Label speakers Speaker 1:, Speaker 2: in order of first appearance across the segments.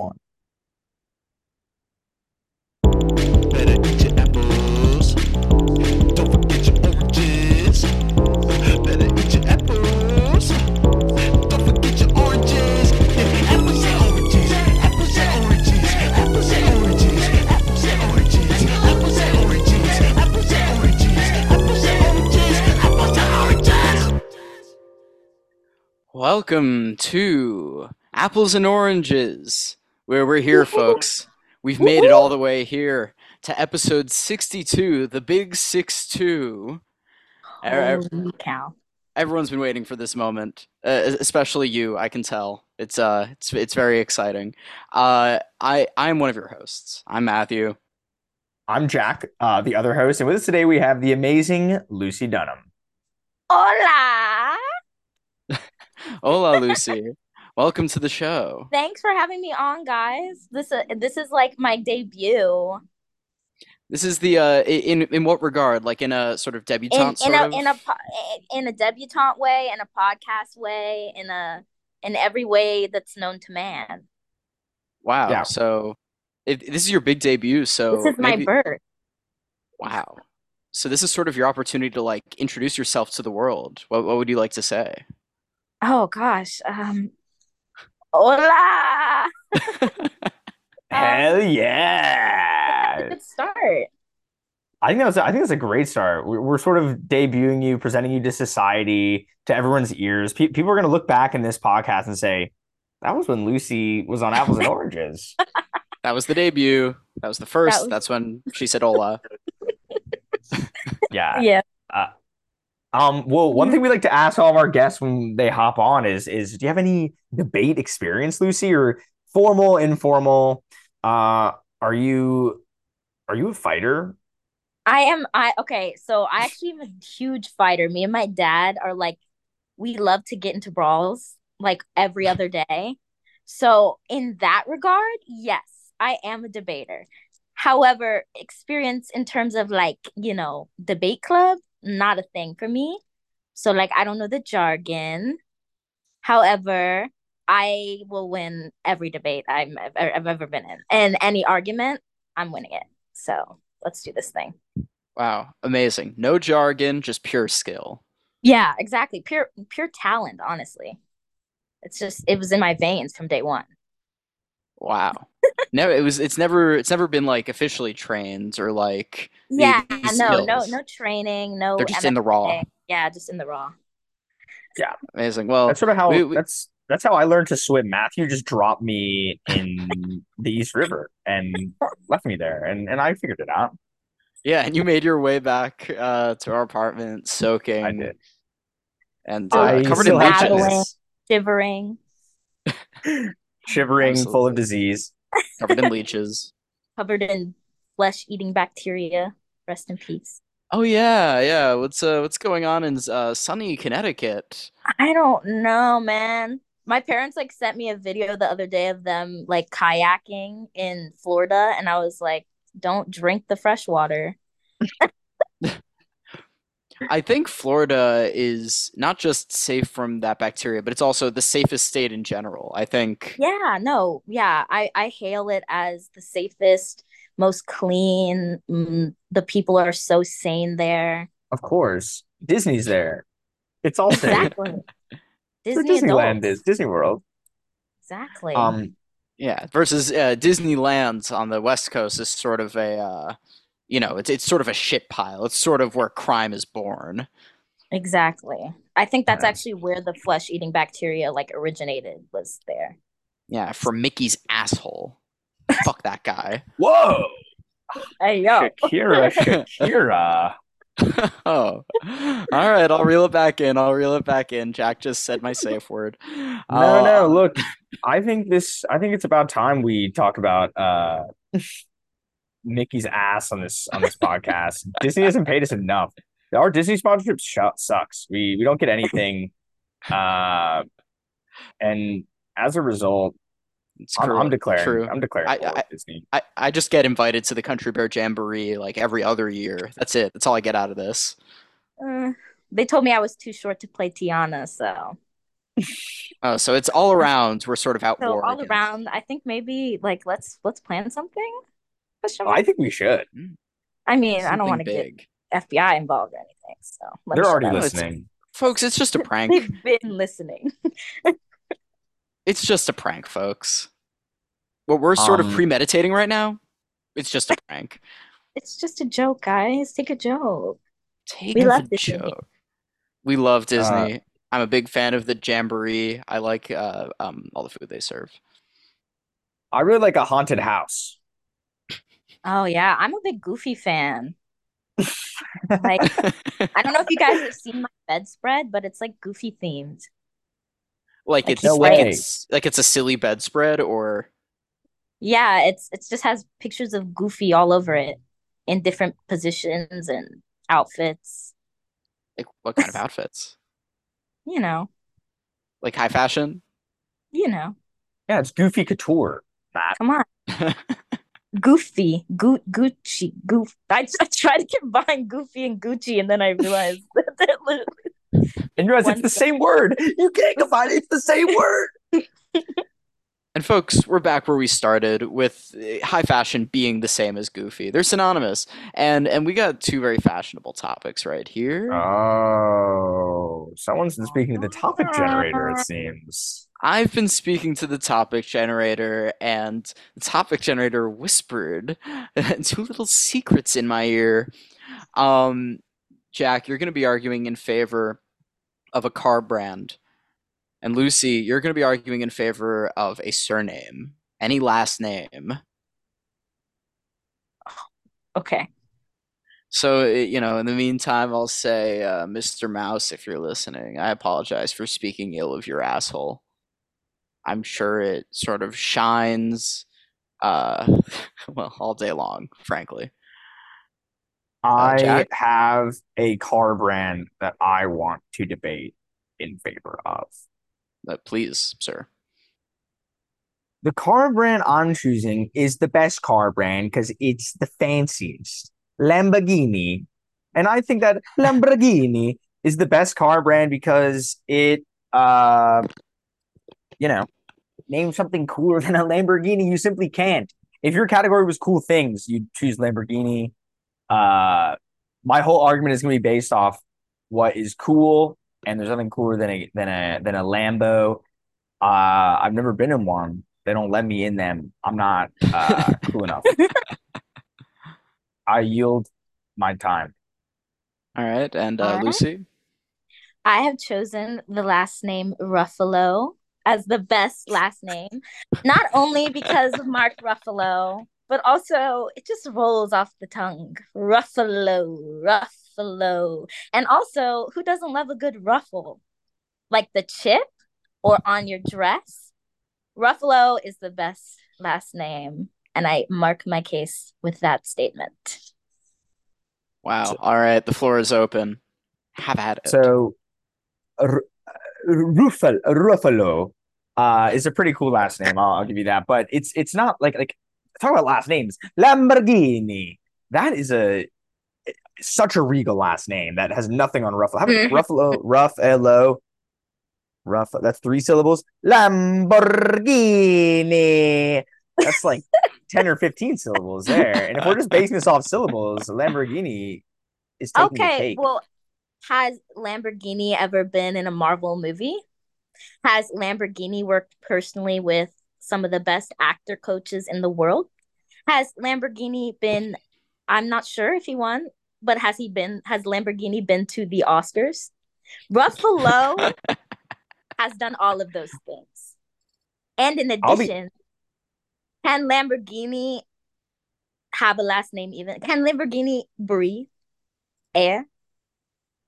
Speaker 1: one.
Speaker 2: Better eat your apples. Don't forget your oranges. Better eat your apples. Don't forget your oranges. Apples and oranges. Apples and oranges. Apples and oranges. Apples and oranges. Apples and oranges. Apples and oranges. Apples and oranges. Apples and oranges.
Speaker 3: Welcome to Apples and Oranges, where we're here, folks. We've made it all the way here to episode 62, the big 6 2.
Speaker 4: Holy cow.
Speaker 3: Everyone's been waiting for this moment, uh, especially you. I can tell. It's uh, it's it's very exciting. Uh, I I'm one of your hosts. I'm Matthew.
Speaker 1: I'm Jack, uh, the other host, and with us today we have the amazing Luci Dunham.
Speaker 4: Hola!
Speaker 3: Hola, Luci. Welcome to the show.
Speaker 4: Thanks for having me on, guys. This uh, this is like my debut.
Speaker 3: This is the uh, in in what regard? Like in a sort of
Speaker 4: In
Speaker 3: debutante
Speaker 4: in
Speaker 3: sort
Speaker 4: a
Speaker 3: of.
Speaker 4: in a in a debutante way, in a podcast way, in a in every way that's known to man.
Speaker 3: Wow.
Speaker 1: Yeah.
Speaker 3: So if, this is your big debut, so
Speaker 4: This is my birth.
Speaker 3: Wow. So this is sort of your opportunity to like introduce yourself to the world. What what would you like to say?
Speaker 4: Oh gosh. Um Hola!
Speaker 1: Hell yeah!
Speaker 4: Good start.
Speaker 1: I think that's I think that's a great start. We're, we're sort of debuting you, presenting you to society, to everyone's ears. Pe- people are going to look back in this podcast and say, "That was when Luci was on Apples and Oranges."
Speaker 3: That was the debut. That was the first.
Speaker 4: was-
Speaker 3: That's when she said hola.
Speaker 1: yeah.
Speaker 4: Yeah.
Speaker 1: Uh, Um. Well, one thing we like to ask all of our guests when they hop on is, is do you have any debate experience, Luci, or formal, informal? Uh, are you are you a fighter?
Speaker 4: I am I okay, so I actually am a huge fighter. Me and my dad are like we love to get into brawls like every other day. So in that regard, yes, I am a debater. However, experience in terms of like, you know, debate club, not a thing for me. So like I don't know the jargon. However, I will win every debate I'm er, I've ever been in. And any argument, I'm winning it. So let's do this thing.
Speaker 3: Wow, amazing. No jargon, just pure skill.
Speaker 4: Yeah, exactly. Pure pure talent, honestly. It's just it was in my veins from day one.
Speaker 3: Wow. No, it was. It's never. It's never been like officially trained or like.
Speaker 4: Yeah,
Speaker 3: these
Speaker 4: no, no,
Speaker 3: skills.
Speaker 4: no training, no
Speaker 3: They're just in the raw.
Speaker 4: Yeah, just in the raw. Yeah.
Speaker 3: Amazing. Well,
Speaker 1: That's sort of how
Speaker 3: we- we-
Speaker 1: that's that's how I learned to swim. Matthew just dropped me in the East River and left me there, and and I figured it out.
Speaker 3: yeah, and you made your way back uh, to our apartment, soaking.
Speaker 1: I did.
Speaker 3: And uh,
Speaker 1: I
Speaker 3: covered
Speaker 1: still
Speaker 3: in
Speaker 1: have
Speaker 4: Paddling.
Speaker 3: leeches.
Speaker 4: Shivering,
Speaker 1: shivering, full of disease.
Speaker 3: Covered in leeches.
Speaker 4: covered in flesh eating bacteria. Rest in peace.
Speaker 3: Oh yeah, yeah. What's uh what's going on in uh sunny Connecticut?
Speaker 4: I don't know, man. My parents like sent me a video the other day of them like kayaking in Florida, and I was like, don't drink the fresh water.
Speaker 3: I think Florida is not just safe from that bacteria, but it's also the safest state in general. I think
Speaker 4: Yeah, no, yeah, I I hail it as the safest, most clean. Mm, the people are so sane there.
Speaker 1: Of course, Disney's there. It's all safe.
Speaker 4: Exactly. Disney
Speaker 1: Disneyland
Speaker 4: adults.
Speaker 1: is Disney World.
Speaker 4: Exactly.
Speaker 1: Um,
Speaker 3: yeah, versus uh, Disneyland on the West Coast is sort of a uh you know, it's it's sort of a shit pile. It's sort of where crime is born.
Speaker 4: exactly. I think that's
Speaker 1: Yeah.
Speaker 4: actually where the flesh eating bacteria like originated was there.
Speaker 3: Yeah, from Mickey's asshole. Fuck that guy.
Speaker 1: whoa,
Speaker 4: Hey yo.
Speaker 1: Shakira, Shakira.
Speaker 3: oh, all right. I'll reel it back in. I'll reel it back in. Jack just said my safe word.
Speaker 1: No,
Speaker 3: Uh,
Speaker 1: no. Look, I think this. I think it's about time we talk about uh, Mickey's ass on this on this podcast. Disney hasn't paid us enough. Our Disney sponsorship sh- sucks. We we don't get anything, uh, and as a result,
Speaker 3: It's
Speaker 1: I'm. I'm declaring.
Speaker 3: True.
Speaker 1: I'm declaring
Speaker 3: I- I-
Speaker 1: Disney.
Speaker 3: I, I just get invited to the Country Bear Jamboree like every other year. That's it. That's all I get out of this.
Speaker 4: Uh, they told me I was too short to play Tiana, so
Speaker 3: Oh, so it's all around. We're sort of out
Speaker 4: So all
Speaker 3: Oregon.
Speaker 4: around, I think maybe like let's let's plan something. Question
Speaker 1: I think we should.
Speaker 4: I mean, I don't want to get
Speaker 3: big.
Speaker 4: FBI involved or anything. So let me
Speaker 1: They're already
Speaker 4: up.
Speaker 3: It's-
Speaker 1: listening.
Speaker 3: Folks, it's just a prank.
Speaker 4: They've been listening.
Speaker 3: It's just a prank, folks. What we're sort of
Speaker 1: Um,
Speaker 3: premeditating right now, it's just a prank.
Speaker 4: It's just a joke, guys. Take a joke.
Speaker 3: Take
Speaker 4: We
Speaker 3: the
Speaker 4: love Disney.
Speaker 3: joke. We love
Speaker 1: Uh,
Speaker 3: Disney. I'm a big fan of the Jamboree. I like uh, um, all the food they serve.
Speaker 1: I really like a haunted house.
Speaker 4: Oh yeah, I'm a big Goofy fan. Like I don't know if you guys have seen my bedspread, but it's like Goofy themed.
Speaker 3: like
Speaker 4: Like,
Speaker 3: it's
Speaker 1: no
Speaker 3: like it's like it's a silly bedspread or
Speaker 4: Yeah, it's it just has pictures of Goofy all over it in different positions and outfits.
Speaker 3: like what kind of outfits?
Speaker 4: You know,
Speaker 3: Like high fashion?
Speaker 4: you know.
Speaker 1: Yeah, it's Goofy Couture. Matt.
Speaker 4: Come on, Goofy, Gu Gucci, Goof. I, I tried to combine Goofy and Gucci, and then I realized that they're literally
Speaker 1: And you realize it's the same word. You can't combine it. It's the same word.
Speaker 3: And folks, we're back where we started with uh, high fashion being the same as goofy. They're synonymous. And and we got two very fashionable topics right here.
Speaker 1: Oh, someone's been speaking to the topic generator, it seems.
Speaker 3: I've been speaking to the topic generator and the topic generator whispered two little secrets in my ear. Um Jack, you're going to be arguing in favor of a car brand. And Luci, you're going to be arguing in favor of a surname. Any last name.
Speaker 4: okay.
Speaker 3: So, you know, in the meantime, I'll say, uh, Mr. Mouse, if you're listening, I apologize for speaking ill of your asshole. I'm sure it sort of shines, uh, well, all day long, frankly.
Speaker 1: I have a car brand that I want to debate in favor of.
Speaker 3: But please, sir.
Speaker 1: The car brand I'm choosing is the best car brand because it's the fanciest. Lamborghini. And I think that Lamborghini is the best car brand because it uh you know, name something cooler than a Lamborghini. You simply can't. If your category was cool things, you'd choose Lamborghini. Uh my whole argument is gonna be based off what is cool, and there's nothing cooler than a than a than a Lambo. Uh I've never been in one. They don't let me in them. I'm not uh cool enough. I yield my time.
Speaker 3: All right. And uh,
Speaker 4: Alright.
Speaker 3: Luci?
Speaker 4: I have chosen the last name Ruffalo as the best last name, not only because of Mark Ruffalo, but also it just rolls off the tongue. Ruffalo, Ruffalo, Ruffalo. And also, who doesn't love a good ruffle? Like the chip or on your dress? Ruffalo is the best last name. And I mark my case with that statement.
Speaker 3: Wow. All right. The floor is open. Have at it.
Speaker 1: So, R- Ruffalo, Ruffalo uh, is a pretty cool last name. I'll, I'll give you that. But it's it's not like like talk about last names. Lamborghini. That is a such a regal last name that has nothing on Ruffalo. How about
Speaker 4: Mhm.
Speaker 1: Ruffalo? Ruffalo. Ruff. That's three syllables. Lamborghini. That's like ten or fifteen syllables there. And if we're just basing this off syllables, Lamborghini is taking the
Speaker 4: Okay, well, has Lamborghini ever been in a Marvel movie? Has Lamborghini worked personally with some of the best actor coaches in the world? Has Lamborghini been, I'm not sure if he won, but has he been, has Lamborghini been to the Oscars? Ruffalo has done all of those things. And in
Speaker 1: I'll be-
Speaker 4: addition, can Lamborghini have a last name even? Can Lamborghini breathe air?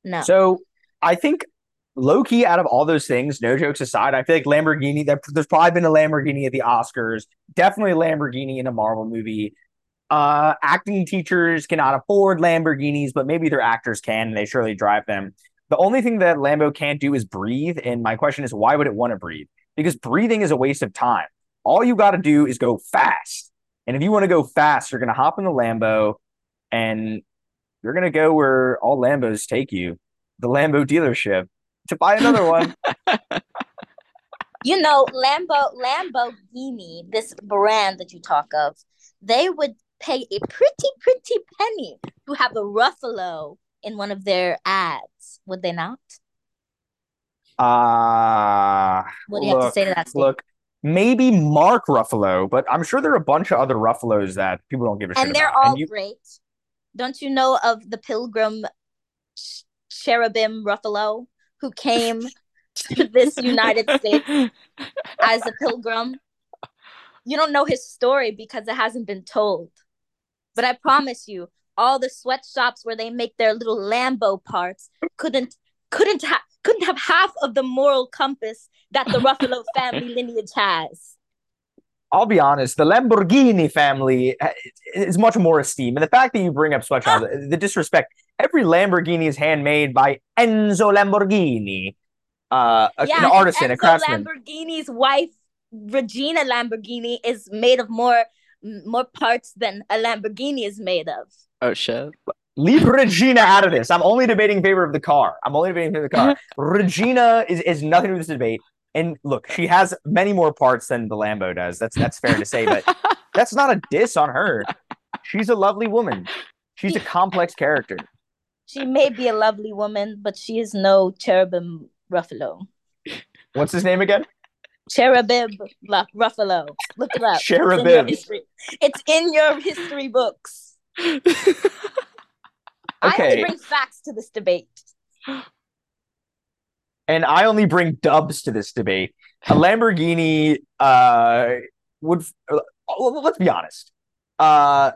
Speaker 4: No.
Speaker 1: So I think low key out of all those things, no jokes aside, I feel like Lamborghini. There's probably been a Lamborghini at the Oscars. Definitely a Lamborghini in a Marvel movie. Uh, acting teachers cannot afford Lamborghinis, but maybe their actors can, and they surely drive them. The only thing that Lambo can't do is breathe. And my question is, why would it want to breathe? Because breathing is a waste of time. All you got to do is go fast. And if you want to go fast, you're going to hop in the Lambo and you're going to go where all Lambos take you, the Lambo dealership, to buy another one.
Speaker 4: You know, Lambo Lamborghini, this brand that you talk of, they would pay a pretty, pretty penny to have a Ruffalo in one of their ads, would they not?
Speaker 1: Uh
Speaker 4: What do you have to say to that?
Speaker 1: Look, maybe Mark Ruffalo, but I'm sure there are a bunch of other Ruffalos that people don't give a shit
Speaker 4: and they're
Speaker 1: about.
Speaker 4: all
Speaker 1: you,
Speaker 4: great. Don't you know of the pilgrim ch- cherubim Ruffalo who came to this United States as a pilgrim? You don't know his story because it hasn't been told. But I promise you, all the sweatshops where they make their little Lambo parts couldn't couldn't have couldn't have half of the moral compass that the Ruffalo family lineage has.
Speaker 1: I'll be honest, the Lamborghini family uh, is much more esteemed. And the fact that you bring up sweatshops, the disrespect, every Lamborghini is handmade by Enzo Lamborghini, uh, a- an artisan, a craftsman.
Speaker 4: Lamborghini's wife, Regina Lamborghini, is made of more more parts than a Lamborghini is made of.
Speaker 3: oh shit.
Speaker 1: Leave Regina out of this. I'm only debating in favor of the car. I'm only debating in favor of the car. Regina is, is nothing to do with this debate. And look, she has many more parts than the Lambo does. That's that's fair to say, but that's not a diss on her. She's a lovely woman. She's a complex character.
Speaker 4: She may be a lovely woman, but she is no cherubim Ruffalo.
Speaker 1: What's his name again?
Speaker 4: Cherubim Lu- Ruffalo. Look it up. It's in your
Speaker 1: Cherubim.
Speaker 4: history. It's in your history books. I
Speaker 1: Okay.
Speaker 4: only bring facts to this debate.
Speaker 1: and I only bring dubs to this debate. A Lamborghini uh would uh, let's be honest. Uh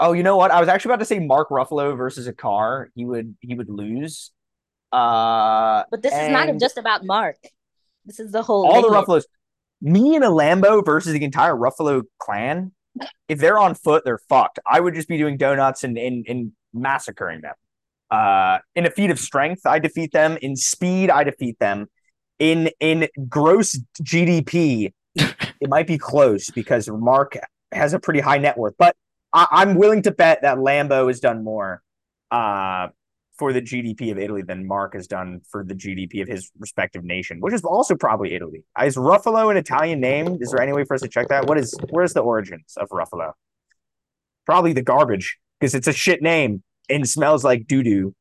Speaker 1: oh, you know what? I was actually about to say Mark Ruffalo versus a car. He would he would lose. Uh
Speaker 4: But this is not just about Mark. This is the whole.
Speaker 1: all the. Ruffalos. Me and a Lambo versus the entire Ruffalo clan. If they're on foot, they're fucked. I would just be doing donuts and and, and massacring them. Uh, in a feat of strength, I defeat them. In speed, I defeat them. In in gross GDP, it might be close because Mark has a pretty high net worth. But I, I'm willing to bet that Lambo has done more uh, for the GDP of Italy than Mark has done for the GDP of his respective nation, which is also probably Italy. Is Ruffalo an Italian name? Is there any way for us to check that? What is where's the origins of Ruffalo? Probably the garbage because it's a shit name and smells like doo doo.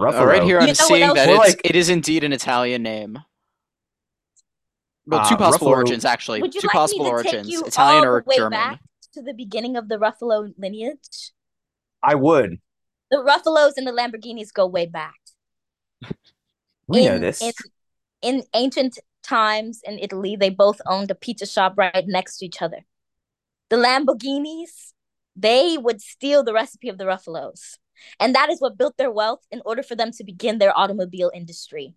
Speaker 1: Ruffalo.
Speaker 3: Uh, right here, I'm
Speaker 4: know
Speaker 3: seeing that it's,
Speaker 1: like-
Speaker 3: it is indeed an Italian name. Well, two
Speaker 1: Uh,
Speaker 3: possible
Speaker 1: Ruffalo-
Speaker 3: origins actually.
Speaker 4: Would you
Speaker 3: two
Speaker 4: like
Speaker 3: possible
Speaker 4: me to take
Speaker 3: origins:
Speaker 4: you
Speaker 3: Italian
Speaker 4: all
Speaker 3: or
Speaker 4: way
Speaker 3: German.
Speaker 4: back to the beginning of the Ruffalo lineage?
Speaker 1: I would.
Speaker 4: The Ruffalos and the Lamborghinis go way back.
Speaker 1: We know
Speaker 4: in,
Speaker 1: this.
Speaker 4: In, in ancient times in Italy, they both owned a pizza shop right next to each other. The Lamborghinis, they would steal the recipe of the Ruffalos. And that is what built their wealth in order for them to begin their automobile industry.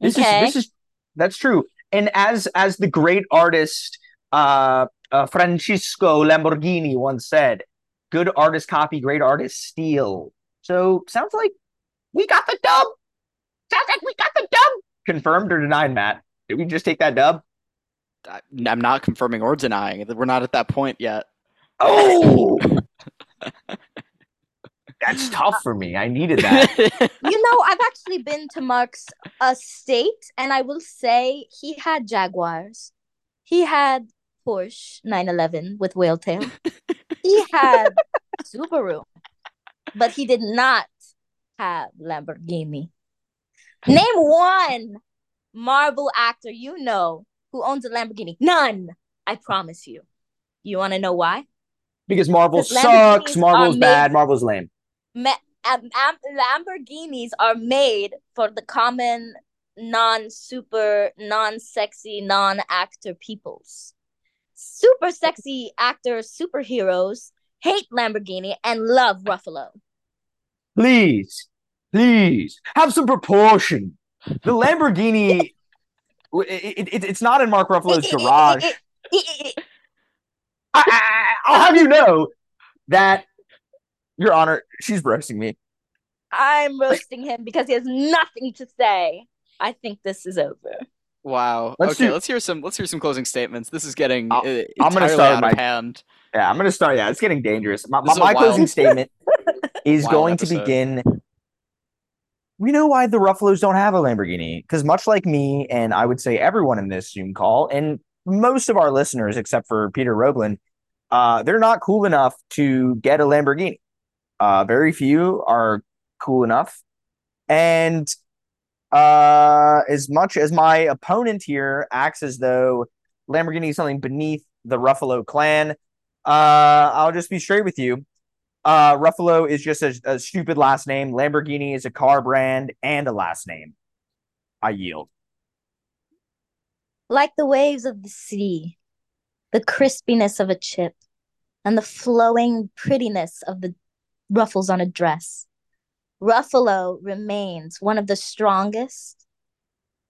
Speaker 1: This
Speaker 4: okay.
Speaker 1: is this is that's true. And as as the great artist uh, uh Francisco Lamborghini once said, good artists copy, great artists steal. So sounds like we got the dub. Sounds like we got the dub. Confirmed or denied, Matt? Did we just take that dub?
Speaker 3: I- I'm not confirming or denying we're not at that point yet.
Speaker 1: Oh, that's tough for me. I needed that.
Speaker 4: you know, I've actually been to Mark's estate, and I will say he had Jaguars. He had Porsche 911 with whale tail. he had Subaru, but he did not have Lamborghini. Name one Marvel actor you know who owns a Lamborghini. None. I promise you. You want to know why?
Speaker 1: Because Marvel sucks. Marvel's bad.
Speaker 4: made-
Speaker 1: Marvel's lame.
Speaker 4: Ma- um, um, Lamborghinis are made for the common, non-super, non-sexy, non-actor peoples. Super sexy actors, superheroes hate Lamborghini and love Ruffalo.
Speaker 1: Please, please have some proportion. The Lamborghini, it, it, it's not in Mark Ruffalo's garage. I, I, I'll have you know that, Your Honor, she's roasting me.
Speaker 4: I'm roasting him because he has nothing to say. I think this is over.
Speaker 3: Wow.
Speaker 1: Let's
Speaker 3: okay,
Speaker 1: do-
Speaker 3: let's hear some. Let's hear some closing statements. This is getting. Uh,
Speaker 1: I'm gonna start
Speaker 3: out
Speaker 1: with
Speaker 3: of
Speaker 1: my-
Speaker 3: hand.
Speaker 1: Yeah, I'm going to start. Yeah, it's getting dangerous. My, my, my closing statement is going
Speaker 3: episode.
Speaker 1: to begin we know why the Ruffalos don't have a Lamborghini. Because much like me, and I would say everyone in this Zoom call, and most of our listeners, except for Peter Roglin, uh, they're not cool enough to get a Lamborghini. Uh, very few are cool enough. And uh, as much as my opponent here acts as though Lamborghini is something beneath the Ruffalo clan, uh, I'll just be straight with you. Uh, Ruffalo is just a, a stupid last name. Lamborghini is a car brand and a last name. I yield.
Speaker 4: Like the waves of the sea, the crispiness of a chip, and the flowing prettiness of the ruffles on a dress. Ruffalo remains one of the strongest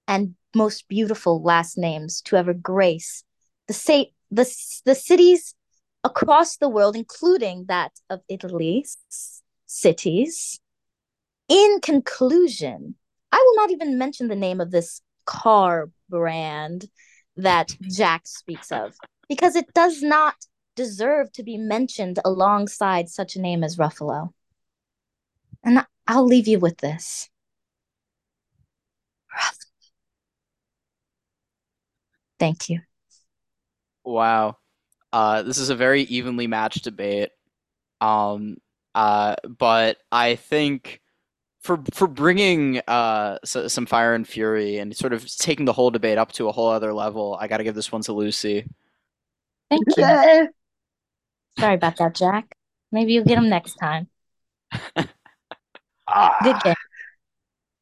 Speaker 4: and most beautiful last names to ever grace the, sa- the, the cities across the world, including that of Italy's cities. In conclusion, I will not even mention the name of this car brand that Jack speaks of because it does not deserve to be mentioned alongside such a name as Ruffalo. And I'll leave you with this. Thank you.
Speaker 3: Wow. Uh, this is a very evenly matched debate. Um, uh, but I think for for bringing uh s some fire and fury and sort of taking the whole debate up to a whole other level, I got to give this one to Luci.
Speaker 4: Thank you. Sorry about that, Jack. Maybe you'll get him next time.
Speaker 1: Ah,
Speaker 4: Good game.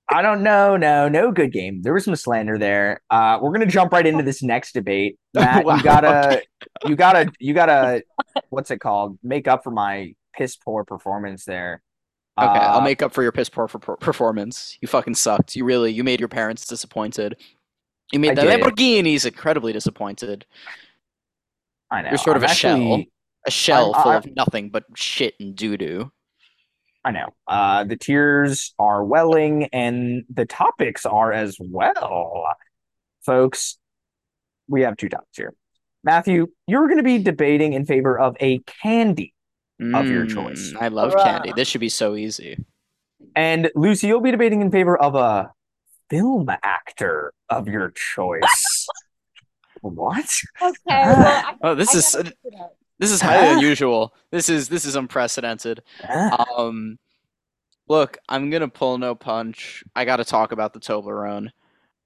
Speaker 1: I don't know. No, no good game. There was some slander there. Uh, we're gonna jump right into this next debate. Matt,
Speaker 3: Wow,
Speaker 1: you gotta,
Speaker 3: okay.
Speaker 1: you gotta, you gotta, what's it called? Make up for my piss poor performance there.
Speaker 3: Okay, I'll
Speaker 1: Uh,
Speaker 3: make up for your piss poor for performance. You fucking sucked. You really you made your parents disappointed. You made
Speaker 1: I
Speaker 3: the
Speaker 1: did.
Speaker 3: Lamborghinis incredibly disappointed.
Speaker 1: I know.
Speaker 3: You're sort of
Speaker 1: I'm
Speaker 3: a shell. A shell
Speaker 1: I-
Speaker 3: full
Speaker 1: I-
Speaker 3: of nothing but shit and doo doo.
Speaker 1: I know. Uh, the tears are welling, and the topics are as well, folks. We have two topics here. Matthew, you're going to be debating in favor of a candy, Of your choice.
Speaker 3: Mm, I love
Speaker 4: Bruh.
Speaker 3: candy. This should be so easy.
Speaker 1: and Luci, you'll be debating in favor of a film actor of your choice. what?
Speaker 4: Okay, well, I,
Speaker 3: Oh, this
Speaker 4: I
Speaker 3: is
Speaker 4: gotta look it up.
Speaker 3: this is highly unusual. This is this is unprecedented. Um, look, I'm gonna pull no punch. I got to talk about the Toblerone.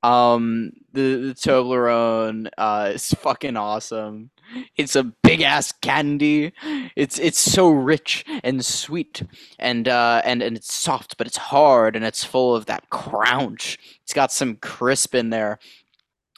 Speaker 3: Um, the, the Toblerone uh, is fucking awesome. It's a big ass candy. It's it's so rich and sweet, and uh, and and it's soft, but it's hard, and it's full of that crunch. It's got some crisp in there.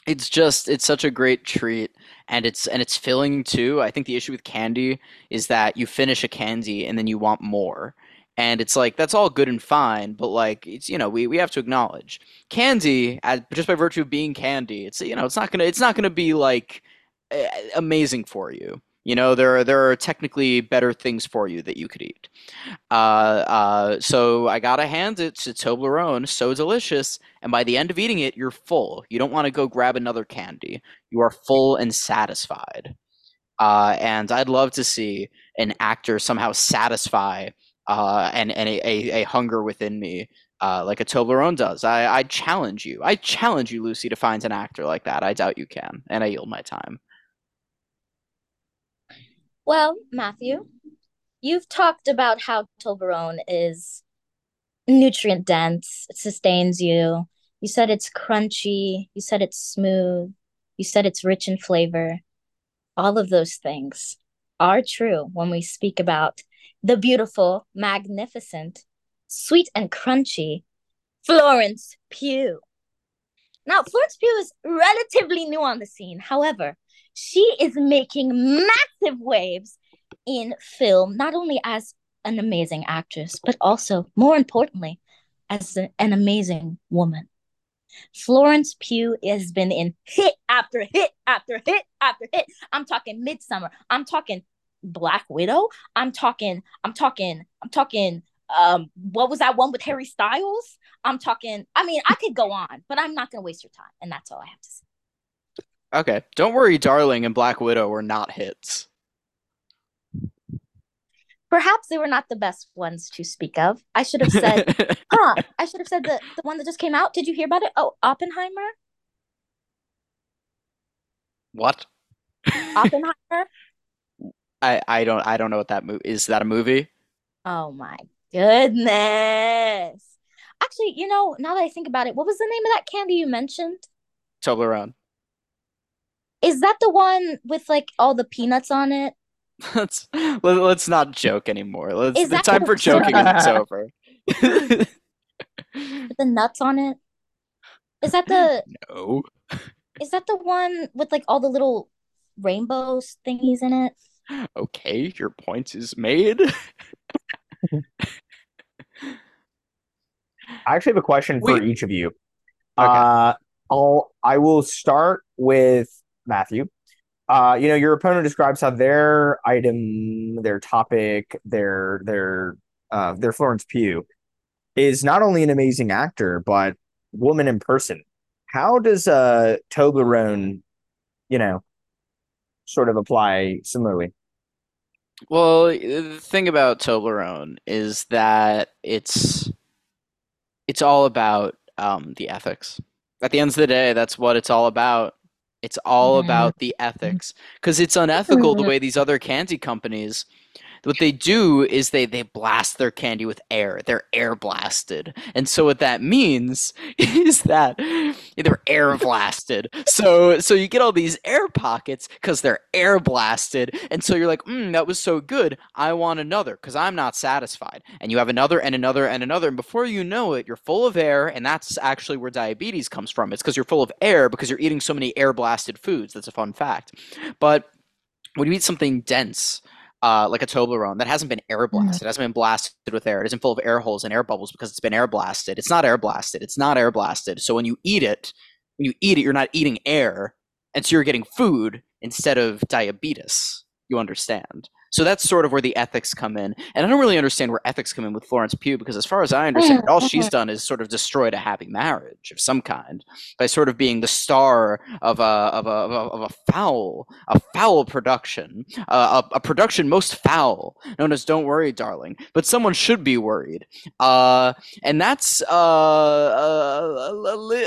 Speaker 3: It's just it's such a great treat, and it's and it's filling too. I think the issue with candy is that you finish a candy and then you want more. And it's like that's all good and fine, but like it's you know we, we have to acknowledge candy as, just by virtue of being candy. It's you know it's not gonna it's not gonna be like amazing for you. You know there are there are technically better things for you that you could eat. Uh, uh, so I gotta hand it to Toblerone, so delicious, and by the end of eating it, you're full. You don't want to go grab another candy. You are full and satisfied. Uh, and I'd love to see an actor somehow satisfy uh, and, and a, a, a hunger within me uh, like a Toblerone does. I, I challenge you. I challenge you, Luci, to find an actor like that. I doubt you can. And I yield my time.
Speaker 4: Well, Matthew, you've talked about how Toblerone is nutrient dense, it sustains you. You said it's crunchy, you said it's smooth, you said it's rich in flavor. All of those things are true when we speak about the beautiful, magnificent, sweet and crunchy Florence Pugh. Now, Florence Pugh is relatively new on the scene. However, she is making massive waves in film, not only as an amazing actress, but also, more importantly, as a- an amazing woman. Florence Pugh has been in hit after hit after hit after hit. I'm talking Midsommar. I'm talking Black Widow. I'm talking. I'm talking. I'm talking. Um, what was that one with Harry Styles? I'm talking. I mean, I could go on, but I'm not gonna waste your time, and that's all I have to say.
Speaker 3: Okay. Don't worry, Darling and Black Widow were not hits.
Speaker 4: Perhaps they were not the best ones to speak of. I should have said, huh? I should have said the the one that just came out. Did you hear about it? Oh, Oppenheimer.
Speaker 3: What?
Speaker 4: Oppenheimer.
Speaker 3: I I don't I don't know what that movie is. That a movie?
Speaker 4: oh my goodness. Actually, you know, now that I think about it, what was the name of that candy you mentioned?
Speaker 3: Toblerone.
Speaker 4: Is that the one with like all the peanuts on it?
Speaker 3: Let's let, let's not joke anymore. Let's
Speaker 4: Is
Speaker 3: the
Speaker 4: that
Speaker 3: time for joking is over.
Speaker 4: With the nuts on it? Is that the
Speaker 3: no.
Speaker 4: is that the one with like all the little rainbows thingies in it?
Speaker 3: Okay, your point is made.
Speaker 1: I actually have a question for each of you.
Speaker 3: Okay.
Speaker 1: Uh, I'll I will start with Matthew. Uh, you know, your opponent describes how their item, their topic, their their uh their Florence Pugh is not only an amazing actor, but woman in person. How does uh Toblerone, you know, sort of apply similarly?
Speaker 3: Well, the thing about Toblerone is that it's it's all about um, the ethics. At the end of the day, that's what it's all about. It's all
Speaker 4: Mhm.
Speaker 3: about the ethics because it's unethical the way these other candy companies. What they do is they they blast their candy with air. They're air blasted, and so what that means is that they're air blasted. So so you get all these air pockets because they're air blasted, and so you're like, mm, that was so good. I want another because I'm not satisfied. And you have another and another and another, and before you know it, you're full of air, and that's actually where diabetes comes from. It's because you're full of air because you're eating so many air blasted foods. That's a fun fact. But when you eat something dense, uh, like a Toblerone that hasn't been air blasted, it hasn't been blasted with air, it isn't full of air holes and air bubbles because it's been air blasted. It's not air blasted. It's not air blasted. So when you eat it, when you eat it, you're not eating air, and so you're getting food instead of diabetes. You understand? So that's sort of where the ethics come in. And I don't really understand where ethics come in with Florence Pugh because, as far as I understand, it, all she's done is sort of destroyed a happy marriage of some kind by sort of being the star of a of a of a, of a foul a foul production, uh, a, a production most foul, known as "Don't Worry, Darling." But someone should be worried, uh, and that's uh, uh,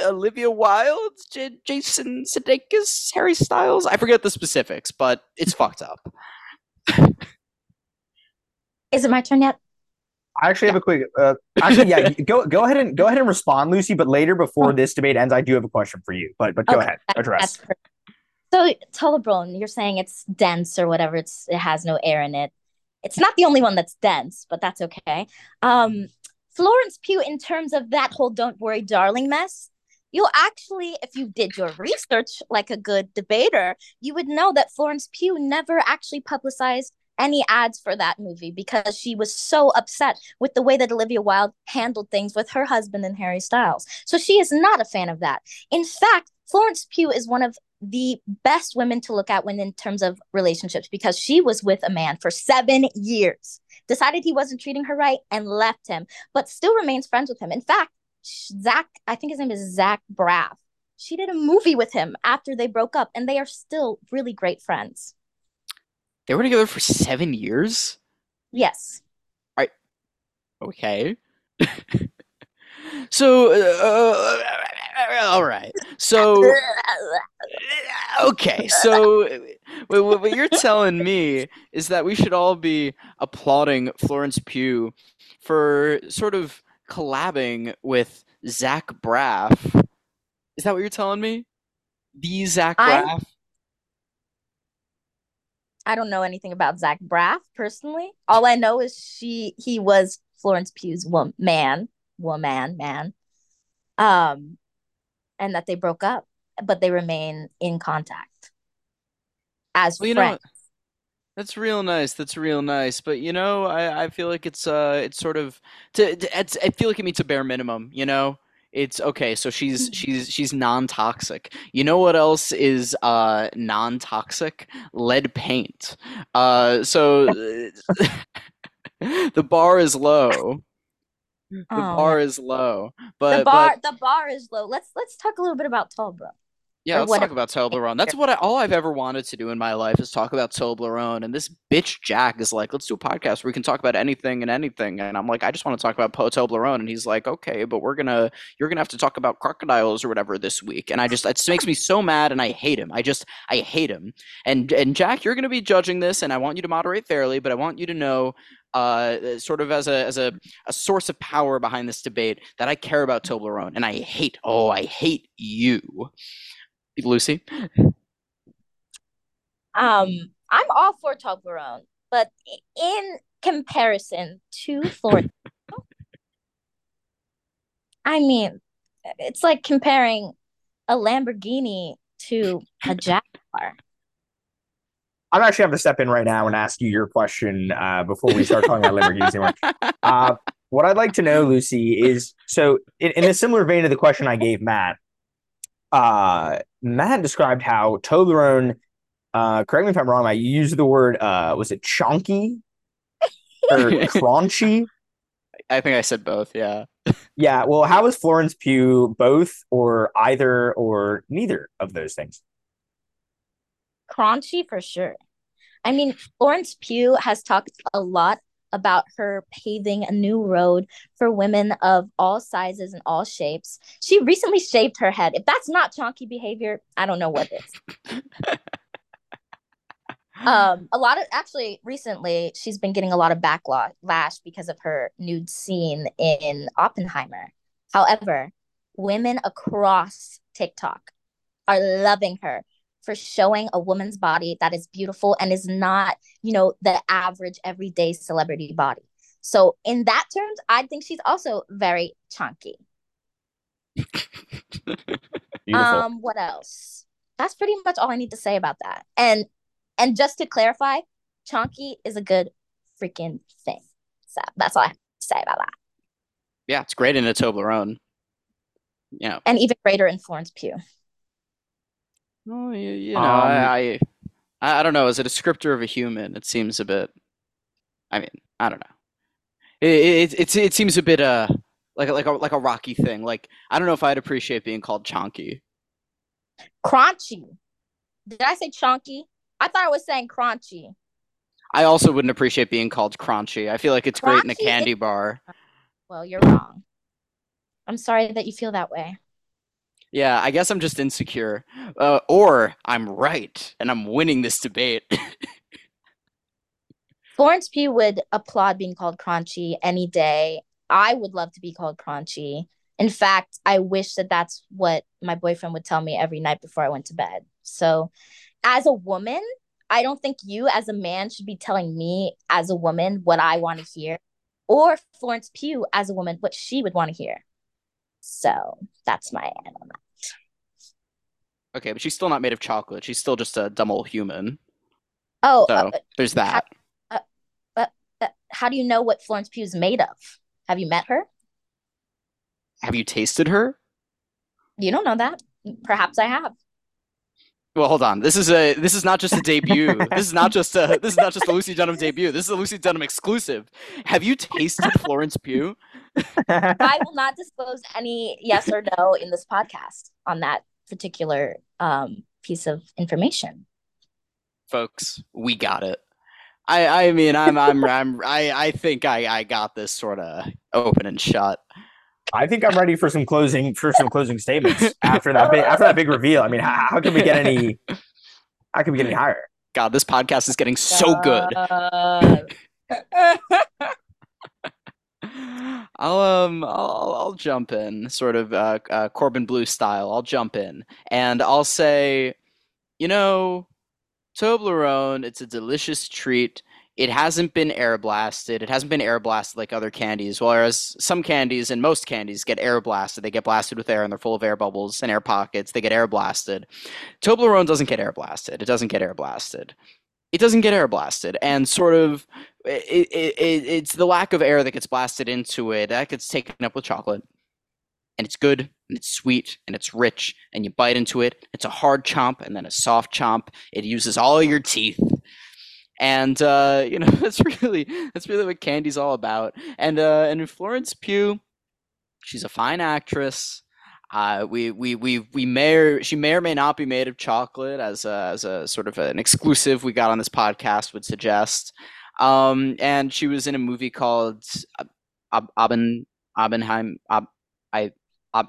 Speaker 3: Olivia Wilde, J- Jason Sudeikis, Harry Styles. I forget the specifics, but it's fucked up.
Speaker 4: Is it my turn yet?
Speaker 1: I actually have a quick. Uh, actually, yeah, go go ahead and go ahead and respond, Luci. But later, before this debate ends, I do have a question for you. But but go
Speaker 4: Okay,
Speaker 1: ahead, address.
Speaker 4: So Tolobron, you're saying it's dense or whatever. It's it has no air in it. It's not the only one that's dense, but that's okay. Um, Florence Pugh, in terms of that whole "Don't worry, darling" mess, you'll actually, if you did your research like a good debater, you would know that Florence Pugh never actually publicized any ads for that movie because she was so upset with the way that Olivia Wilde handled things with her husband and Harry Styles. So she is not a fan of that. In fact, Florence Pugh is one of the best women to look at when in terms of relationships because she was with a man for seven years, decided he wasn't treating her right, and left him, but still remains friends with him. In fact, Zach, I think his name is Zach Braff. She did a movie with him after they broke up, and they are still really great friends.
Speaker 3: They were together for seven years.
Speaker 4: Yes. Alright.
Speaker 3: Okay. so, uh, all right. So, okay. So, what, what you're telling me is that we should all be applauding Florence Pugh for sort of collabing with Zach Braff. Is that what you're telling me? The Zach
Speaker 4: I'm-
Speaker 3: Braff?
Speaker 4: I don't know anything about Zach Braff personally. All I know is she he was Florence Pugh's man, woman, man. Um, and that they broke up, but they remain in contact as
Speaker 3: Well, you know,
Speaker 4: friends.
Speaker 3: That's real nice. That's real nice. But you know, I, I feel like it's uh it's sort of to, to it's, I feel like it meets a bare minimum, you know? It's okay, so she's she's she's non-toxic. You know what else is uh non-toxic? Lead paint. Uh so the bar is low. The
Speaker 4: Oh,
Speaker 3: bar is low. But
Speaker 4: the bar
Speaker 3: but
Speaker 4: the bar is low. Let's let's talk a little bit about Tall Bro.
Speaker 3: Yeah, let's talk about Toblerone. That's what I, all I've ever wanted to do in my life is talk about Toblerone. And this bitch Jack is like, let's do a podcast where we can talk about anything and anything. And I'm like, I just want to talk about po- Toblerone. And he's like, okay, but we're gonna, you're gonna have to talk about crocodiles or whatever this week. And I just, it makes me so mad, and I hate him. I just, I hate him. And and Jack, you're gonna be judging this, and I want you to moderate fairly, but I want you to know. Uh, sort of as a as a, a source of power behind this debate that I care about Toblerone and I hate oh I hate you Luci
Speaker 4: Um, I'm all for Toblerone, but in comparison to Florida, I mean, it's like comparing a Lamborghini to a Jaguar.
Speaker 1: I'm actually have to step in right now and ask you your question uh, before we start talking about Lamborghinis anymore. Uh, what I'd like to know, Luci, is so in, in a similar vein to the question I gave Matt. Uh, Matt described how Toblerone. Uh, correct me if I'm wrong. I used the word. Uh, was it chonky or crunchy?
Speaker 3: I think I said both yeah
Speaker 1: Yeah. Well, how is Florence Pugh both or either or neither of those things?
Speaker 4: Crunchy for sure. I mean, Florence Pugh has talked a lot about her paving a new road for women of all sizes and all shapes. She recently shaved her head. If that's not chonky behavior, I don't know what is. um a lot of actually recently she's been getting a lot of backlash because of her nude scene in oppenheimer however women across tiktok are loving her for showing a woman's body that is beautiful and is not you know the average everyday celebrity body. So in that terms i think she's also very chunky. Um what else? That's pretty much all i need to say about that. And and just to clarify, chunky is a good freaking thing. So that's all I have to say about that.
Speaker 3: yeah it's great in a Toblerone. Know
Speaker 4: And even greater in Florence Pugh.
Speaker 3: Oh, you, you know
Speaker 1: Um,
Speaker 3: I, I I don't know as a descriptor of a human it seems a bit I mean I don't know it it it, it seems a bit uh like a, like a like a rocky thing like I don't know if I'd appreciate being called chonky
Speaker 4: Crunchy. Did I say chonky? I thought I was saying crunchy.
Speaker 3: I also wouldn't appreciate being called crunchy I feel like it's great in a
Speaker 4: Crunchy is-
Speaker 3: candy bar
Speaker 4: Well, you're wrong. I'm sorry that you feel that way.
Speaker 3: Yeah, I guess I'm just insecure. Uh, or I'm right and I'm winning this debate.
Speaker 4: Florence Pugh would applaud being called crunchy any day. I would love to be called crunchy. In fact, I wish that that's what my boyfriend would tell me every night before I went to bed. So, as a woman, I don't think you, as a man, should be telling me, as a woman, what I want to hear, or Florence Pugh, as a woman, what she would want to hear. So, that's my end on that.
Speaker 3: Okay, but she's still not made of chocolate. She's still just a dumb old human.
Speaker 4: Oh,
Speaker 3: So
Speaker 4: uh,
Speaker 3: there's that.
Speaker 4: uh, how do you know what Florence Pugh is made of? Have you met her?
Speaker 3: Have you tasted her?
Speaker 4: You don't know that. Perhaps I have.
Speaker 3: Well, hold on. This is a this is not just a debut. this is not just a this is not just a Luci Dunham debut. This is a Luci Dunham exclusive. Have you tasted Florence Pugh?
Speaker 4: I will not disclose any yes or no in this podcast on that particular um, piece of information.
Speaker 3: Folks, we got it. I I mean I'm I'm I'm I I think I I got this sort of open and shut.
Speaker 1: I think I'm ready for some closing for some closing statements after that big after that big reveal. I mean, how, how can we get any? How can we get any higher?
Speaker 3: God, this podcast is getting so good.
Speaker 4: Uh,
Speaker 3: I'll um I'll I'll jump in sort of uh, uh Corbin Bleu style. I'll jump in and I'll say, you know, Toblerone, it's a delicious treat. It hasn't been air blasted. It hasn't been air blasted like other candies. Whereas some candies and most candies get air blasted. They get blasted with air and they're full of air bubbles and air pockets. They get air blasted. Toblerone doesn't get air blasted. It doesn't get air blasted. It doesn't get air blasted. And sort of it, it, it, it's the lack of air that gets blasted into it that gets taken up with chocolate. And it's good and it's sweet and it's rich and you bite into it. It's a hard chomp and then a soft chomp. It uses all your teeth. And uh, you know that's really that's really what candy's all about. And uh, and florence pugh she's a fine actress Uh, we, we, we, we may or, she may or may not be made of chocolate, as a, as a sort of an exclusive we got on this podcast would suggest. Um, and she was in a movie called Ab- Ab- Aben, Abenheim. Ab- I, Ab-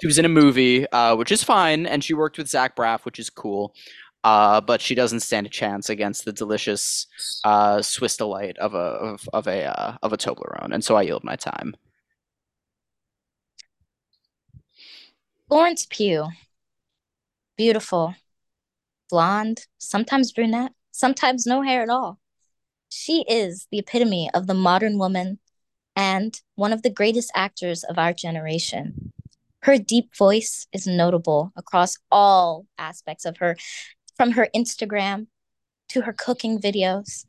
Speaker 3: she was in a movie, uh, which is fine, and she worked with Zach Braff, which is cool. Uh, but she doesn't stand a chance against the delicious uh, Swiss delight of a of, of a uh, of a Toblerone, and so I yield my time.
Speaker 4: Florence Pugh. Beautiful. Blonde, sometimes brunette, sometimes no hair at all. She is the epitome of the modern woman and one of the greatest actors of our generation. Her deep voice is notable across all aspects of her, from her Instagram to her cooking videos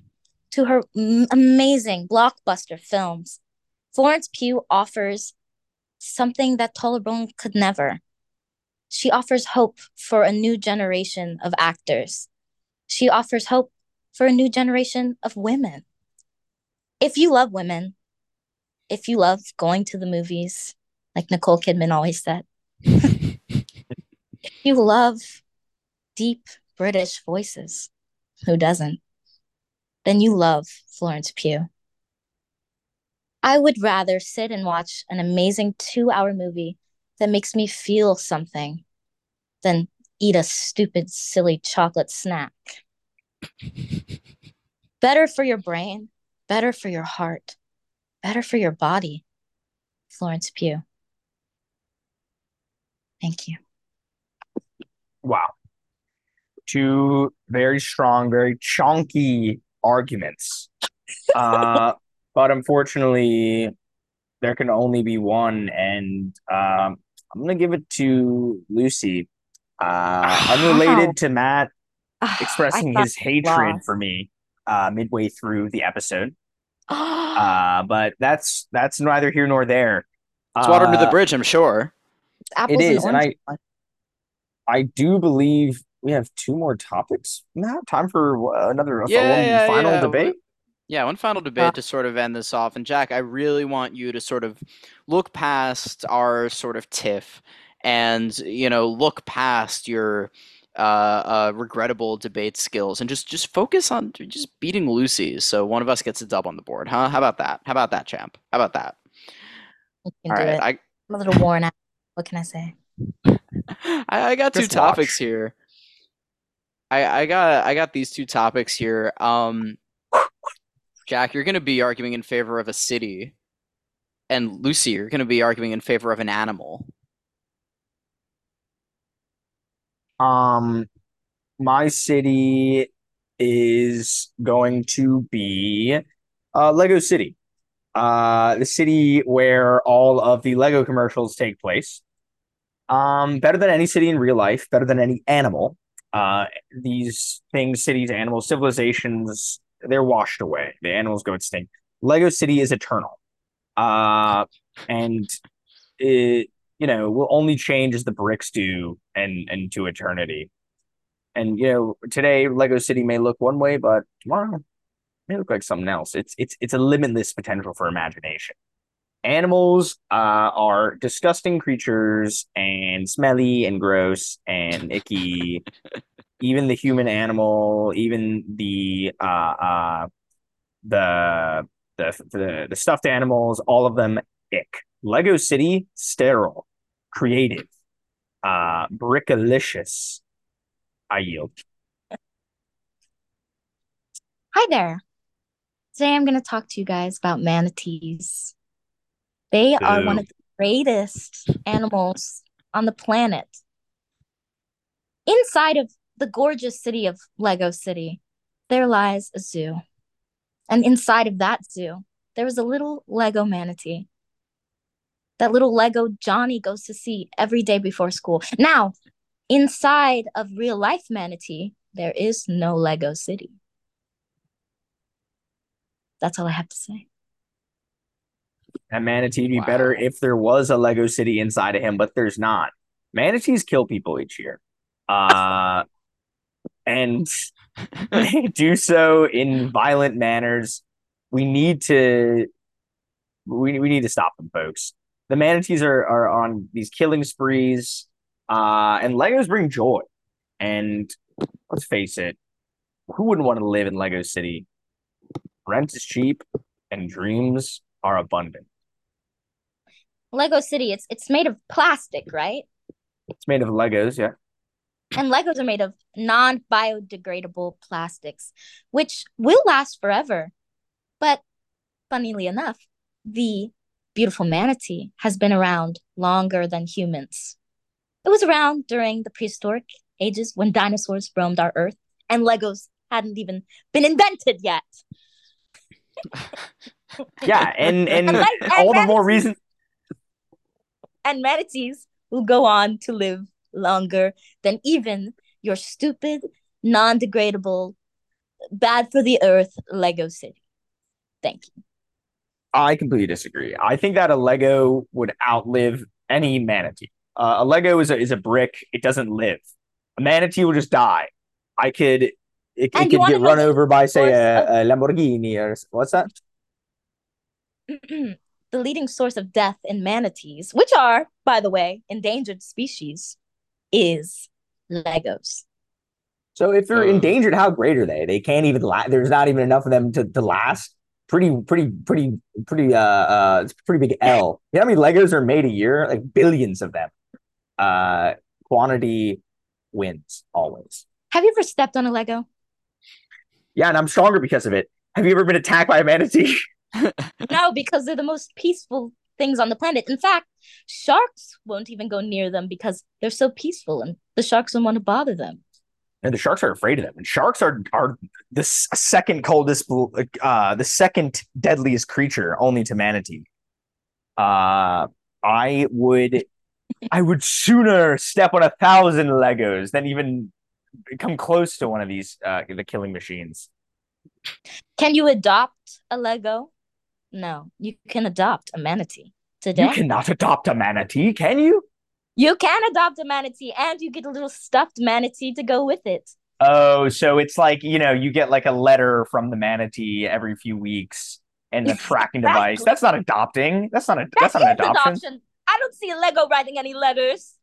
Speaker 4: to her m- amazing blockbuster films. Florence Pugh offers something that Toblerone could never. She offers hope for a new generation of actors. She offers hope for a new generation of women. If you love women, if you love going to the movies, like Nicole Kidman always said, if you love deep British voices, who doesn't? Then you love Florence Pugh. I would rather sit and watch an amazing two hour movie that makes me feel something than eat a stupid, silly chocolate snack. better for your brain, better for your heart, better for your body. Florence Pugh. Thank you.
Speaker 1: Wow. Two very strong, very chunky arguments. Uh, but unfortunately, there can only be one, and um, I'm gonna give it to Luci. Uh, unrelated to Matt expressing his hatred for me uh, midway through the episode. Uh, but that's that's neither here nor there.
Speaker 3: It's water under the
Speaker 1: Uh,
Speaker 3: bridge, I'm sure.
Speaker 4: Apples
Speaker 1: it is, and
Speaker 4: oranges.
Speaker 1: I do believe we have two more topics. Now, time for uh, another
Speaker 3: Yeah, yeah,
Speaker 1: final
Speaker 3: yeah.
Speaker 1: debate.
Speaker 3: Yeah, one final debate to sort of end this off. And Jack, I really want you to sort of look past our sort of tiff and, you know, look past your uh, uh, regrettable debate skills and just just focus on just beating Luci. So one of us gets a dub on the board, huh? How about that? How about that, champ? How about that?
Speaker 4: You can
Speaker 3: All
Speaker 4: do
Speaker 3: right,
Speaker 4: it.
Speaker 3: I
Speaker 4: I'm a little worn out. What can I say?
Speaker 3: I, I got two
Speaker 1: Just
Speaker 3: topics here. I I got I got these two topics here. Um, Jack, you're gonna be arguing in favor of a city, and Luci, you're gonna be arguing in favor of an animal.
Speaker 1: Um, my city is going to be uh, Lego City, uh, the city where all of the Lego commercials take place. Um, better than any city in real life, better than any animal. Uh, these things, cities, animals, civilizations, they're washed away. The animals go extinct. Lego City is eternal. Uh, and it, you know, will only change as the bricks do and and to eternity. And you know, today Lego City may look one way, but tomorrow may look like something else. It's it's it's a limitless potential for imagination. Animals uh, are disgusting creatures and smelly and gross and icky. even the human animal, even the uh, uh, the the the the stuffed animals, all of them ick. Lego City, sterile, creative, uh, brickalicious. I yield.
Speaker 4: Hi there. Today I'm going to talk to you guys about manatees. They are one of the greatest animals on the planet. Inside of the gorgeous city of Lego City, there lies a zoo. And inside of that zoo, there is a little Lego manatee. That little Lego Johnny goes to see every day before school. Now, inside of real life manatee, there is no Lego City. That's all I have to say.
Speaker 1: That manatee would be
Speaker 3: Wow.
Speaker 1: better if there was a Lego City inside of him, but there's not. Manatees kill people each year. Uh, and they do so in violent manners. We need to we, we need to stop them, folks. the manatees are are on these killing sprees, uh, and Legos bring joy. And let's face it, who wouldn't want to live in Lego City? Rent is cheap, and dreams are abundant.
Speaker 4: Lego City, it's it's made of plastic, right?
Speaker 1: It's made of Legos, yeah.
Speaker 4: And Legos are made of non-biodegradable plastics, which will last forever. But funnily enough, the beautiful manatee has been around longer than humans. It was around during the prehistoric ages when dinosaurs roamed our earth and Legos hadn't even been invented yet.
Speaker 1: Yeah, and and,
Speaker 4: And like- and
Speaker 1: all the more reason
Speaker 4: And manatees will go on to live longer than even your stupid, non-degradable, bad for the earth Lego City. Thank you.
Speaker 1: I completely disagree. I think that a Lego would outlive any manatee. Uh, a Lego is a, is a brick. It doesn't live. A manatee will just die. I could, it, it could get run over by, say, a, a Lamborghini or what's that?
Speaker 4: the leading source of death in manatees, which are, by the way, endangered species, is Legos.
Speaker 1: So if they're
Speaker 3: Uh.
Speaker 1: endangered, how great are they? They can't even last. There's not even enough of them to, to last. Pretty, pretty, pretty, pretty. Uh, uh, it's a pretty big L. You know how many Legos are made a year? Like billions of them. Uh, quantity wins always.
Speaker 4: Have you ever stepped on a Lego?
Speaker 1: Yeah, and I'm stronger because of it. Have you ever been attacked by a manatee?
Speaker 4: No, because they're the most peaceful things on the planet. In fact, sharks won't even go near them because they're so peaceful and the sharks don't want to bother them.
Speaker 1: And the sharks are afraid of them. And sharks are are the second coldest, uh, the second deadliest creature, only to manatee. Uh, I would, I would sooner step on a thousand Legos than even come close to one of these, uh, the killing machines.
Speaker 4: Can you adopt a Lego? No, you can adopt a manatee today.
Speaker 1: You cannot adopt a manatee, can you?
Speaker 4: You can adopt a manatee and you get a little stuffed manatee to go with it.
Speaker 1: Oh, so it's like, you know, you get like a letter from the manatee every few weeks and a tracking device. That's not adopting. That's not a that's
Speaker 4: That
Speaker 1: not an
Speaker 4: is
Speaker 1: adoption.
Speaker 4: I don't see Lego writing any letters.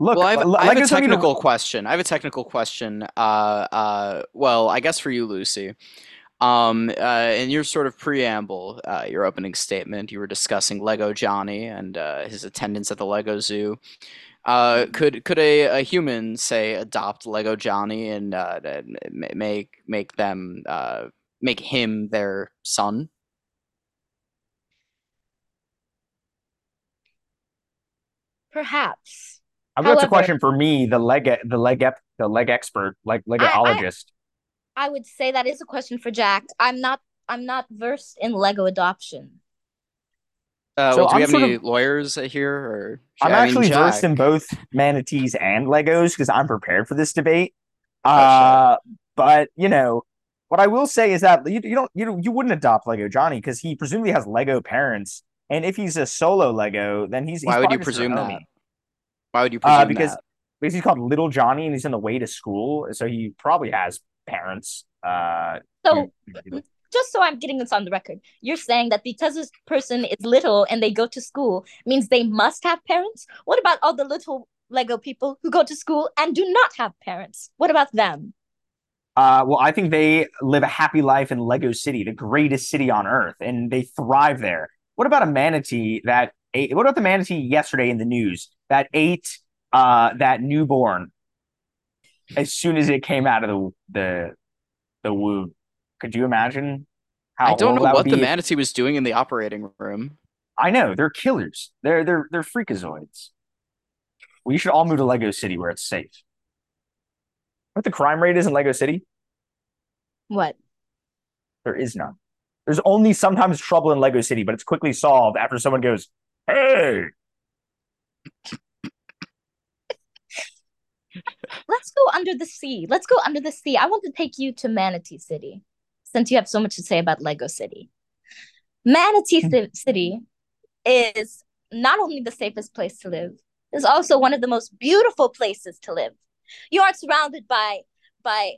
Speaker 1: Look,
Speaker 3: well, I have,
Speaker 1: Le-
Speaker 3: I have a
Speaker 1: Legos don't
Speaker 3: technical question. I have a technical question. Uh, uh, well, I guess for you, Luci. Um, uh, in your sort of preamble, uh, your opening statement, you were discussing Lego Johnny and uh, his attendance at the Lego Zoo. Uh, could could a, a human say adopt Lego Johnny and uh, and make make them uh, make him their son?
Speaker 4: Perhaps.
Speaker 1: I've got a question for me, the leg the leg ep, the leg expert, like legologist.
Speaker 4: I would say that is a question for Jack. I'm not I'm not versed in Lego adoption.
Speaker 3: Uh,
Speaker 1: So
Speaker 3: well, do we
Speaker 1: I'm
Speaker 3: have any
Speaker 1: of-
Speaker 3: lawyers uh, here? Or
Speaker 1: I'm
Speaker 3: I mean,
Speaker 1: actually versed in both manatees and Legos because I'm prepared for this debate.
Speaker 3: Oh,
Speaker 1: Uh, but you know, what I will say is that you, you don't you you wouldn't adopt Lego Johnny because he presumably has Lego parents, and if he's a solo Lego, then he's, he's
Speaker 3: Why would you
Speaker 1: probably just a
Speaker 3: presume that? Why would you presume
Speaker 1: Uh, because
Speaker 3: that?
Speaker 1: because he's called Little Johnny and he's on the way to school, so he probably has parents. Uh,
Speaker 4: So just so I'm getting this on the record, you're saying that because this person is little and they go to school means they must have parents? What about all the little Lego people who go to school and do not have parents? What about them?
Speaker 1: Uh, well, I think they live a happy life in Lego City, the greatest city on earth, and they thrive there. What about a manatee that ate? What about the manatee yesterday in the news that ate uh, that newborn as soon as it came out of the the the womb? Could you imagine how
Speaker 3: I don't know what the manatee was doing in the operating room.
Speaker 1: I know they're killers. They're they're they're freakazoids. We should all move to Lego City where it's safe. What the crime rate is in Lego City?
Speaker 4: What?
Speaker 1: There is none. There's only sometimes trouble in Lego City, but it's quickly solved after someone goes, "Hey,
Speaker 4: Let's go under the sea. Let's go under the sea. I want to take you to Manatee City since you have so much to say about Lego City. Manatee hmm. Ci- City is not only the safest place to live, it's also one of the most beautiful places to live. You aren't surrounded by by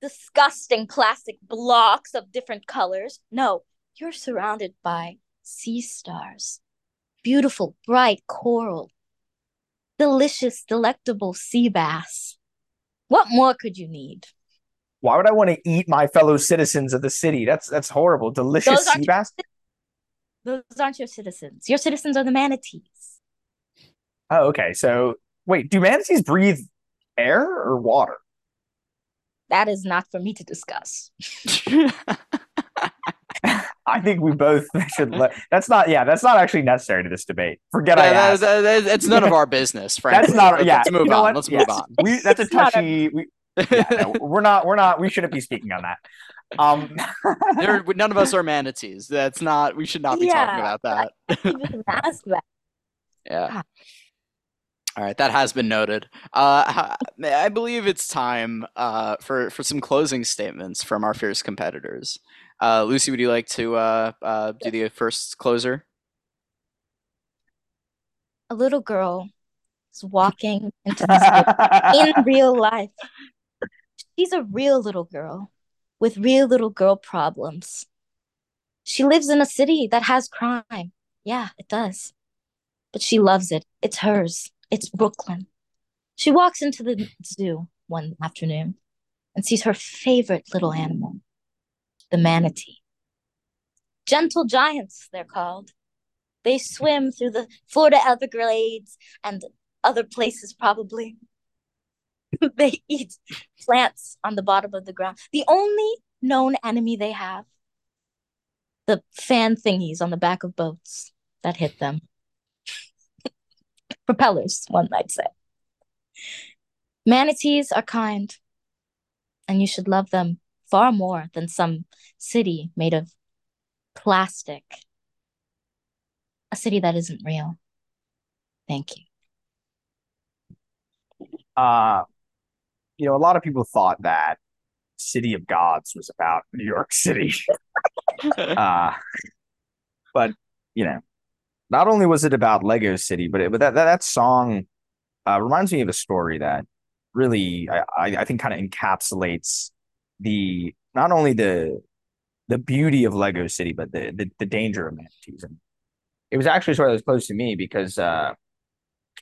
Speaker 4: disgusting plastic blocks of different colors. No, you're surrounded by sea stars, beautiful, bright coral, delicious, delectable sea bass. What more could you need?
Speaker 1: Why would I want to eat my fellow citizens of the city? That's that's horrible. Delicious sea bass.
Speaker 4: Those aren't your citizens. Your citizens are the manatees.
Speaker 1: Oh, okay. So wait, do manatees breathe air or water?
Speaker 4: That is not for me to discuss.
Speaker 1: I think we both should let. That's not. Yeah, that's not actually necessary to this debate. Forget I
Speaker 3: That- that-
Speaker 1: asked.
Speaker 3: that- that- it's none of our business, frankly.
Speaker 1: That's not. Yeah,
Speaker 3: Let's move
Speaker 1: you know
Speaker 3: on.
Speaker 1: what?
Speaker 3: Let's
Speaker 1: Yes.
Speaker 3: move on.
Speaker 1: We, that's a
Speaker 4: It's a-
Speaker 1: touchy. We, yeah, no, we're not. We're not. We shouldn't be speaking on that. Um,
Speaker 3: There, none of us are manatees. That's not. We should not be talking about that.
Speaker 4: Even ask that.
Speaker 3: Yeah. All right, that has been noted. Uh, I believe it's time uh, for for some closing statements from our fierce competitors. Uh, Luci, would you like to uh, uh, do the first closer?
Speaker 4: A little girl is walking into the zoo in real life. She's a real little girl with real little girl problems. She lives in a city that has crime. Yeah, it does. But she loves it. It's hers. It's Brooklyn. She walks into the zoo one afternoon and sees her favorite little animal, the manatee. Gentle giants, they're called. They swim through the Florida Everglades and other places, probably. they eat plants on the bottom of the ground. The only known enemy they have the fan thingies on the back of boats that hit them. Propellers, one might say. Manatees are kind, and you should love them far more than some city made of plastic. A city that isn't real. Thank you.
Speaker 1: uh, you know, a lot of people thought that City of Gods was about New York City. uh, but you know, not only was it about Lego City, but it, but that that, that song uh, reminds me of a story that really I I, I think kind of encapsulates the not only the the beauty of Lego City, but the the, the danger of manatees. And it was actually sort of close to me because uh,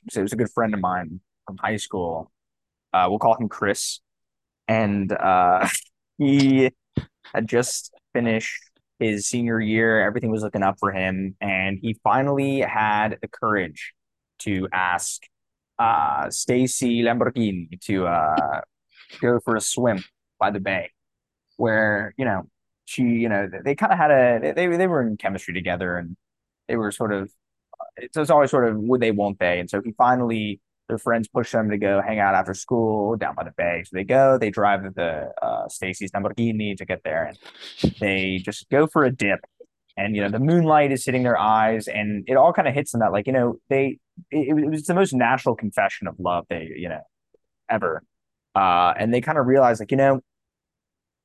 Speaker 1: so it was a good friend of mine from high school. Uh, we'll call him Chris, and uh, he had just finished his senior year. Everything was looking up for him, and he finally had the courage to ask uh, Stacy Lamborghini to uh, go for a swim by the bay, where you know she, you know, they, kind of had a they they were in chemistry together, and they were sort of it's, it's always sort of would they won't they, and so he finally their friends push them to go hang out after school down by the bay. So they go, they drive the uh, Stacy's Lamborghini to get there, and they just go for a dip. And you know the moonlight is hitting their eyes, and it all kind of hits them that like you know they it, it was the most natural confession of love they you know ever, uh, and they kind of realize like you know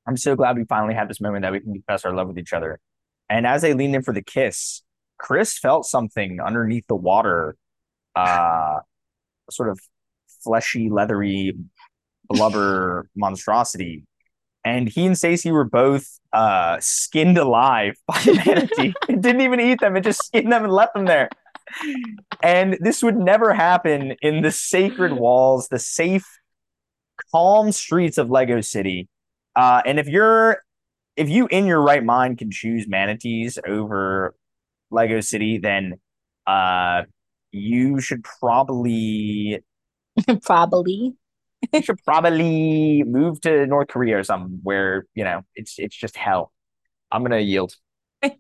Speaker 1: I'm so glad we finally had this moment that we can confess our love with each other. And as they leaned in for the kiss, Chris felt something underneath the water, uh, sort of fleshy, leathery blubber monstrosity. And he and Stacy were both uh, skinned alive by the manatee. it didn't even eat them; it just skinned them and left them there. And this would never happen in the sacred walls, the safe, calm streets of Lego City. Uh, and if you're, if you in your right mind can choose manatees over Lego City, then uh, you should probably
Speaker 4: Probably.
Speaker 1: you should probably move to North Korea or something where you know it's it's just hell. I'm gonna yield.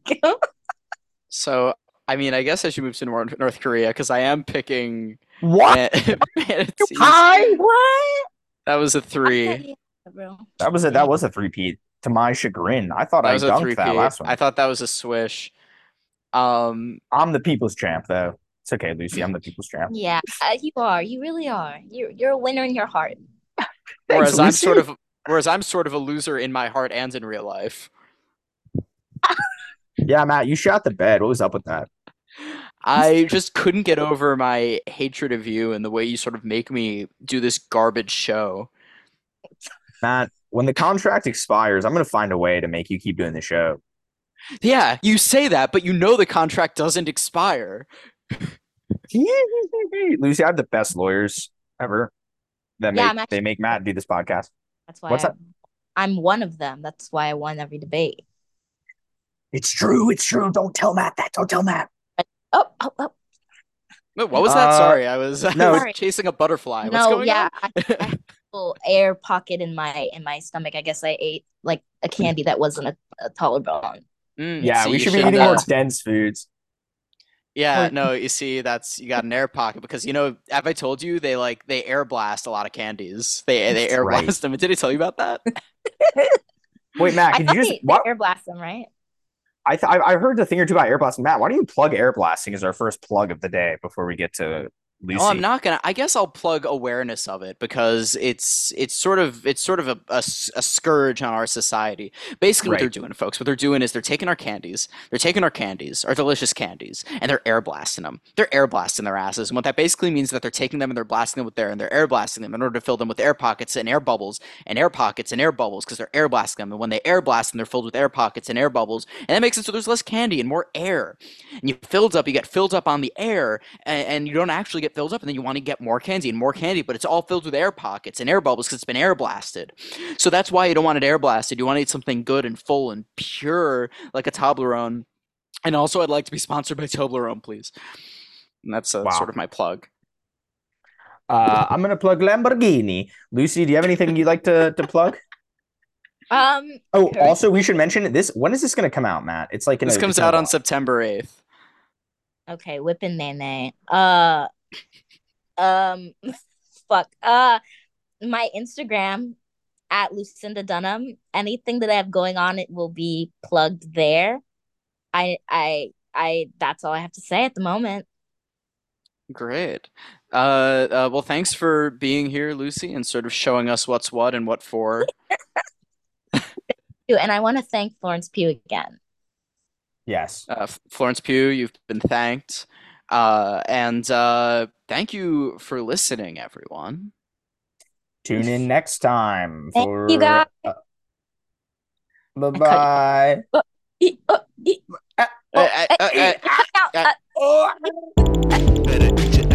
Speaker 3: So, I mean, I guess I should move to North, North Korea because I am picking
Speaker 1: What?
Speaker 3: man- manatees.
Speaker 1: Hi.
Speaker 4: what?
Speaker 3: That was a three.
Speaker 1: That was a that was a three peat. To my chagrin, I thought
Speaker 3: That
Speaker 1: I
Speaker 3: was
Speaker 1: dunked that last one.
Speaker 3: I thought that was a swish. Um,
Speaker 1: I'm the people's champ, though. It's okay, Luci. I'm the people's champ.
Speaker 4: Yeah, uh, you are. You really are. You're you're a winner in your heart.
Speaker 3: whereas I'm sort of whereas I'm sort of a loser in my heart and in real life.
Speaker 1: Yeah, Matt, you shot the bed. What was up with that?
Speaker 3: I just couldn't get over my hatred of you and the way you sort of make me do this garbage show.
Speaker 1: Matt, when the contract expires, I'm gonna find a way to make you keep doing the show.
Speaker 3: Yeah, you say that, but you know the contract doesn't expire.
Speaker 1: Luci, I have the best lawyers ever. That
Speaker 4: Yeah,
Speaker 1: make
Speaker 4: actually-
Speaker 1: they make Matt do this podcast.
Speaker 4: That's why
Speaker 1: What's
Speaker 4: I,
Speaker 1: that?
Speaker 4: I'm one of them. That's why I won every debate.
Speaker 1: It's true. It's true. Don't tell Matt that. Don't tell Matt.
Speaker 4: Oh, oh, oh.
Speaker 3: Wait, what was that?
Speaker 1: Uh,
Speaker 3: Sorry, I was, I
Speaker 1: no,
Speaker 3: was chasing a butterfly. What's
Speaker 4: no,
Speaker 3: going
Speaker 4: yeah,
Speaker 3: on?
Speaker 4: I, I had a little air pocket in my in my stomach. I guess I ate like a candy that wasn't a, a Toblerone.
Speaker 3: Mm,
Speaker 1: Yeah,
Speaker 3: see,
Speaker 1: we should be eating more dense foods.
Speaker 3: Yeah, no, you see, that's you got an air pocket because you know, have I told you they like they air blast a lot of candies? They they
Speaker 1: That's
Speaker 3: air
Speaker 1: right.
Speaker 3: blast them. Did I tell you about that?
Speaker 1: Wait, Matt,
Speaker 4: I
Speaker 1: could you just
Speaker 4: they, they air blast them, right?
Speaker 1: I th- I heard the thing or two about air blasting. Matt, why don't you plug air blasting as our first plug of the day before we get to
Speaker 3: Well, I'm not gonna. I guess I'll plug awareness of it because it's it's sort of it's sort of a a scourge on our society. Basically, what they're doing, folks, what they're doing is they're taking our candies, they're taking our candies, our delicious candies, and they're air blasting them. They're air blasting their asses, and what that basically means is that they're taking them and they're blasting them with air, and they're air blasting them in order to fill them with air pockets and air bubbles and air pockets and air bubbles because they're air blasting them. And when they air blast them, they're filled with air pockets and air bubbles, and that makes it so there's less candy and more air. And you filled up, you get filled up on the air, and, and you don't actually get filled up, and then you want to get more candy and more candy, but it's all filled with air pockets and air bubbles because it's been air blasted. So that's why you don't want it air blasted. You want to eat something good and full and pure, like a Toblerone. And also, I'd like to be sponsored by Toblerone, please. And that's uh,
Speaker 1: Wow.
Speaker 3: sort of my plug.
Speaker 1: Uh, I'm gonna plug Lamborghini. Luci, do you have anything you'd like to to plug?
Speaker 4: Um,
Speaker 1: Oh,
Speaker 4: Okay.
Speaker 1: also we should mention this. When is this gonna come out, Matt? It's like in
Speaker 3: This
Speaker 1: a-
Speaker 3: comes
Speaker 1: it's in a
Speaker 3: out on. September 8th.
Speaker 4: okay, whipping nene. Uh, um, fuck. Uh, my Instagram at Lucinda Dunham. Anything that I have going on, it will be plugged there. I, I, I. That's all I have to say at the moment.
Speaker 3: Great. Uh, uh, well, thanks for being here, Luci, and sort of showing us what's what and what for.
Speaker 4: And I want to thank Florence Pugh again.
Speaker 1: Yes.
Speaker 3: Uh, Florence Pugh, you've been thanked. Uh, and uh, thank you for listening, everyone.
Speaker 1: Tune in next time
Speaker 4: Thank
Speaker 1: for.
Speaker 4: you, guys.
Speaker 1: Uh, bye bye.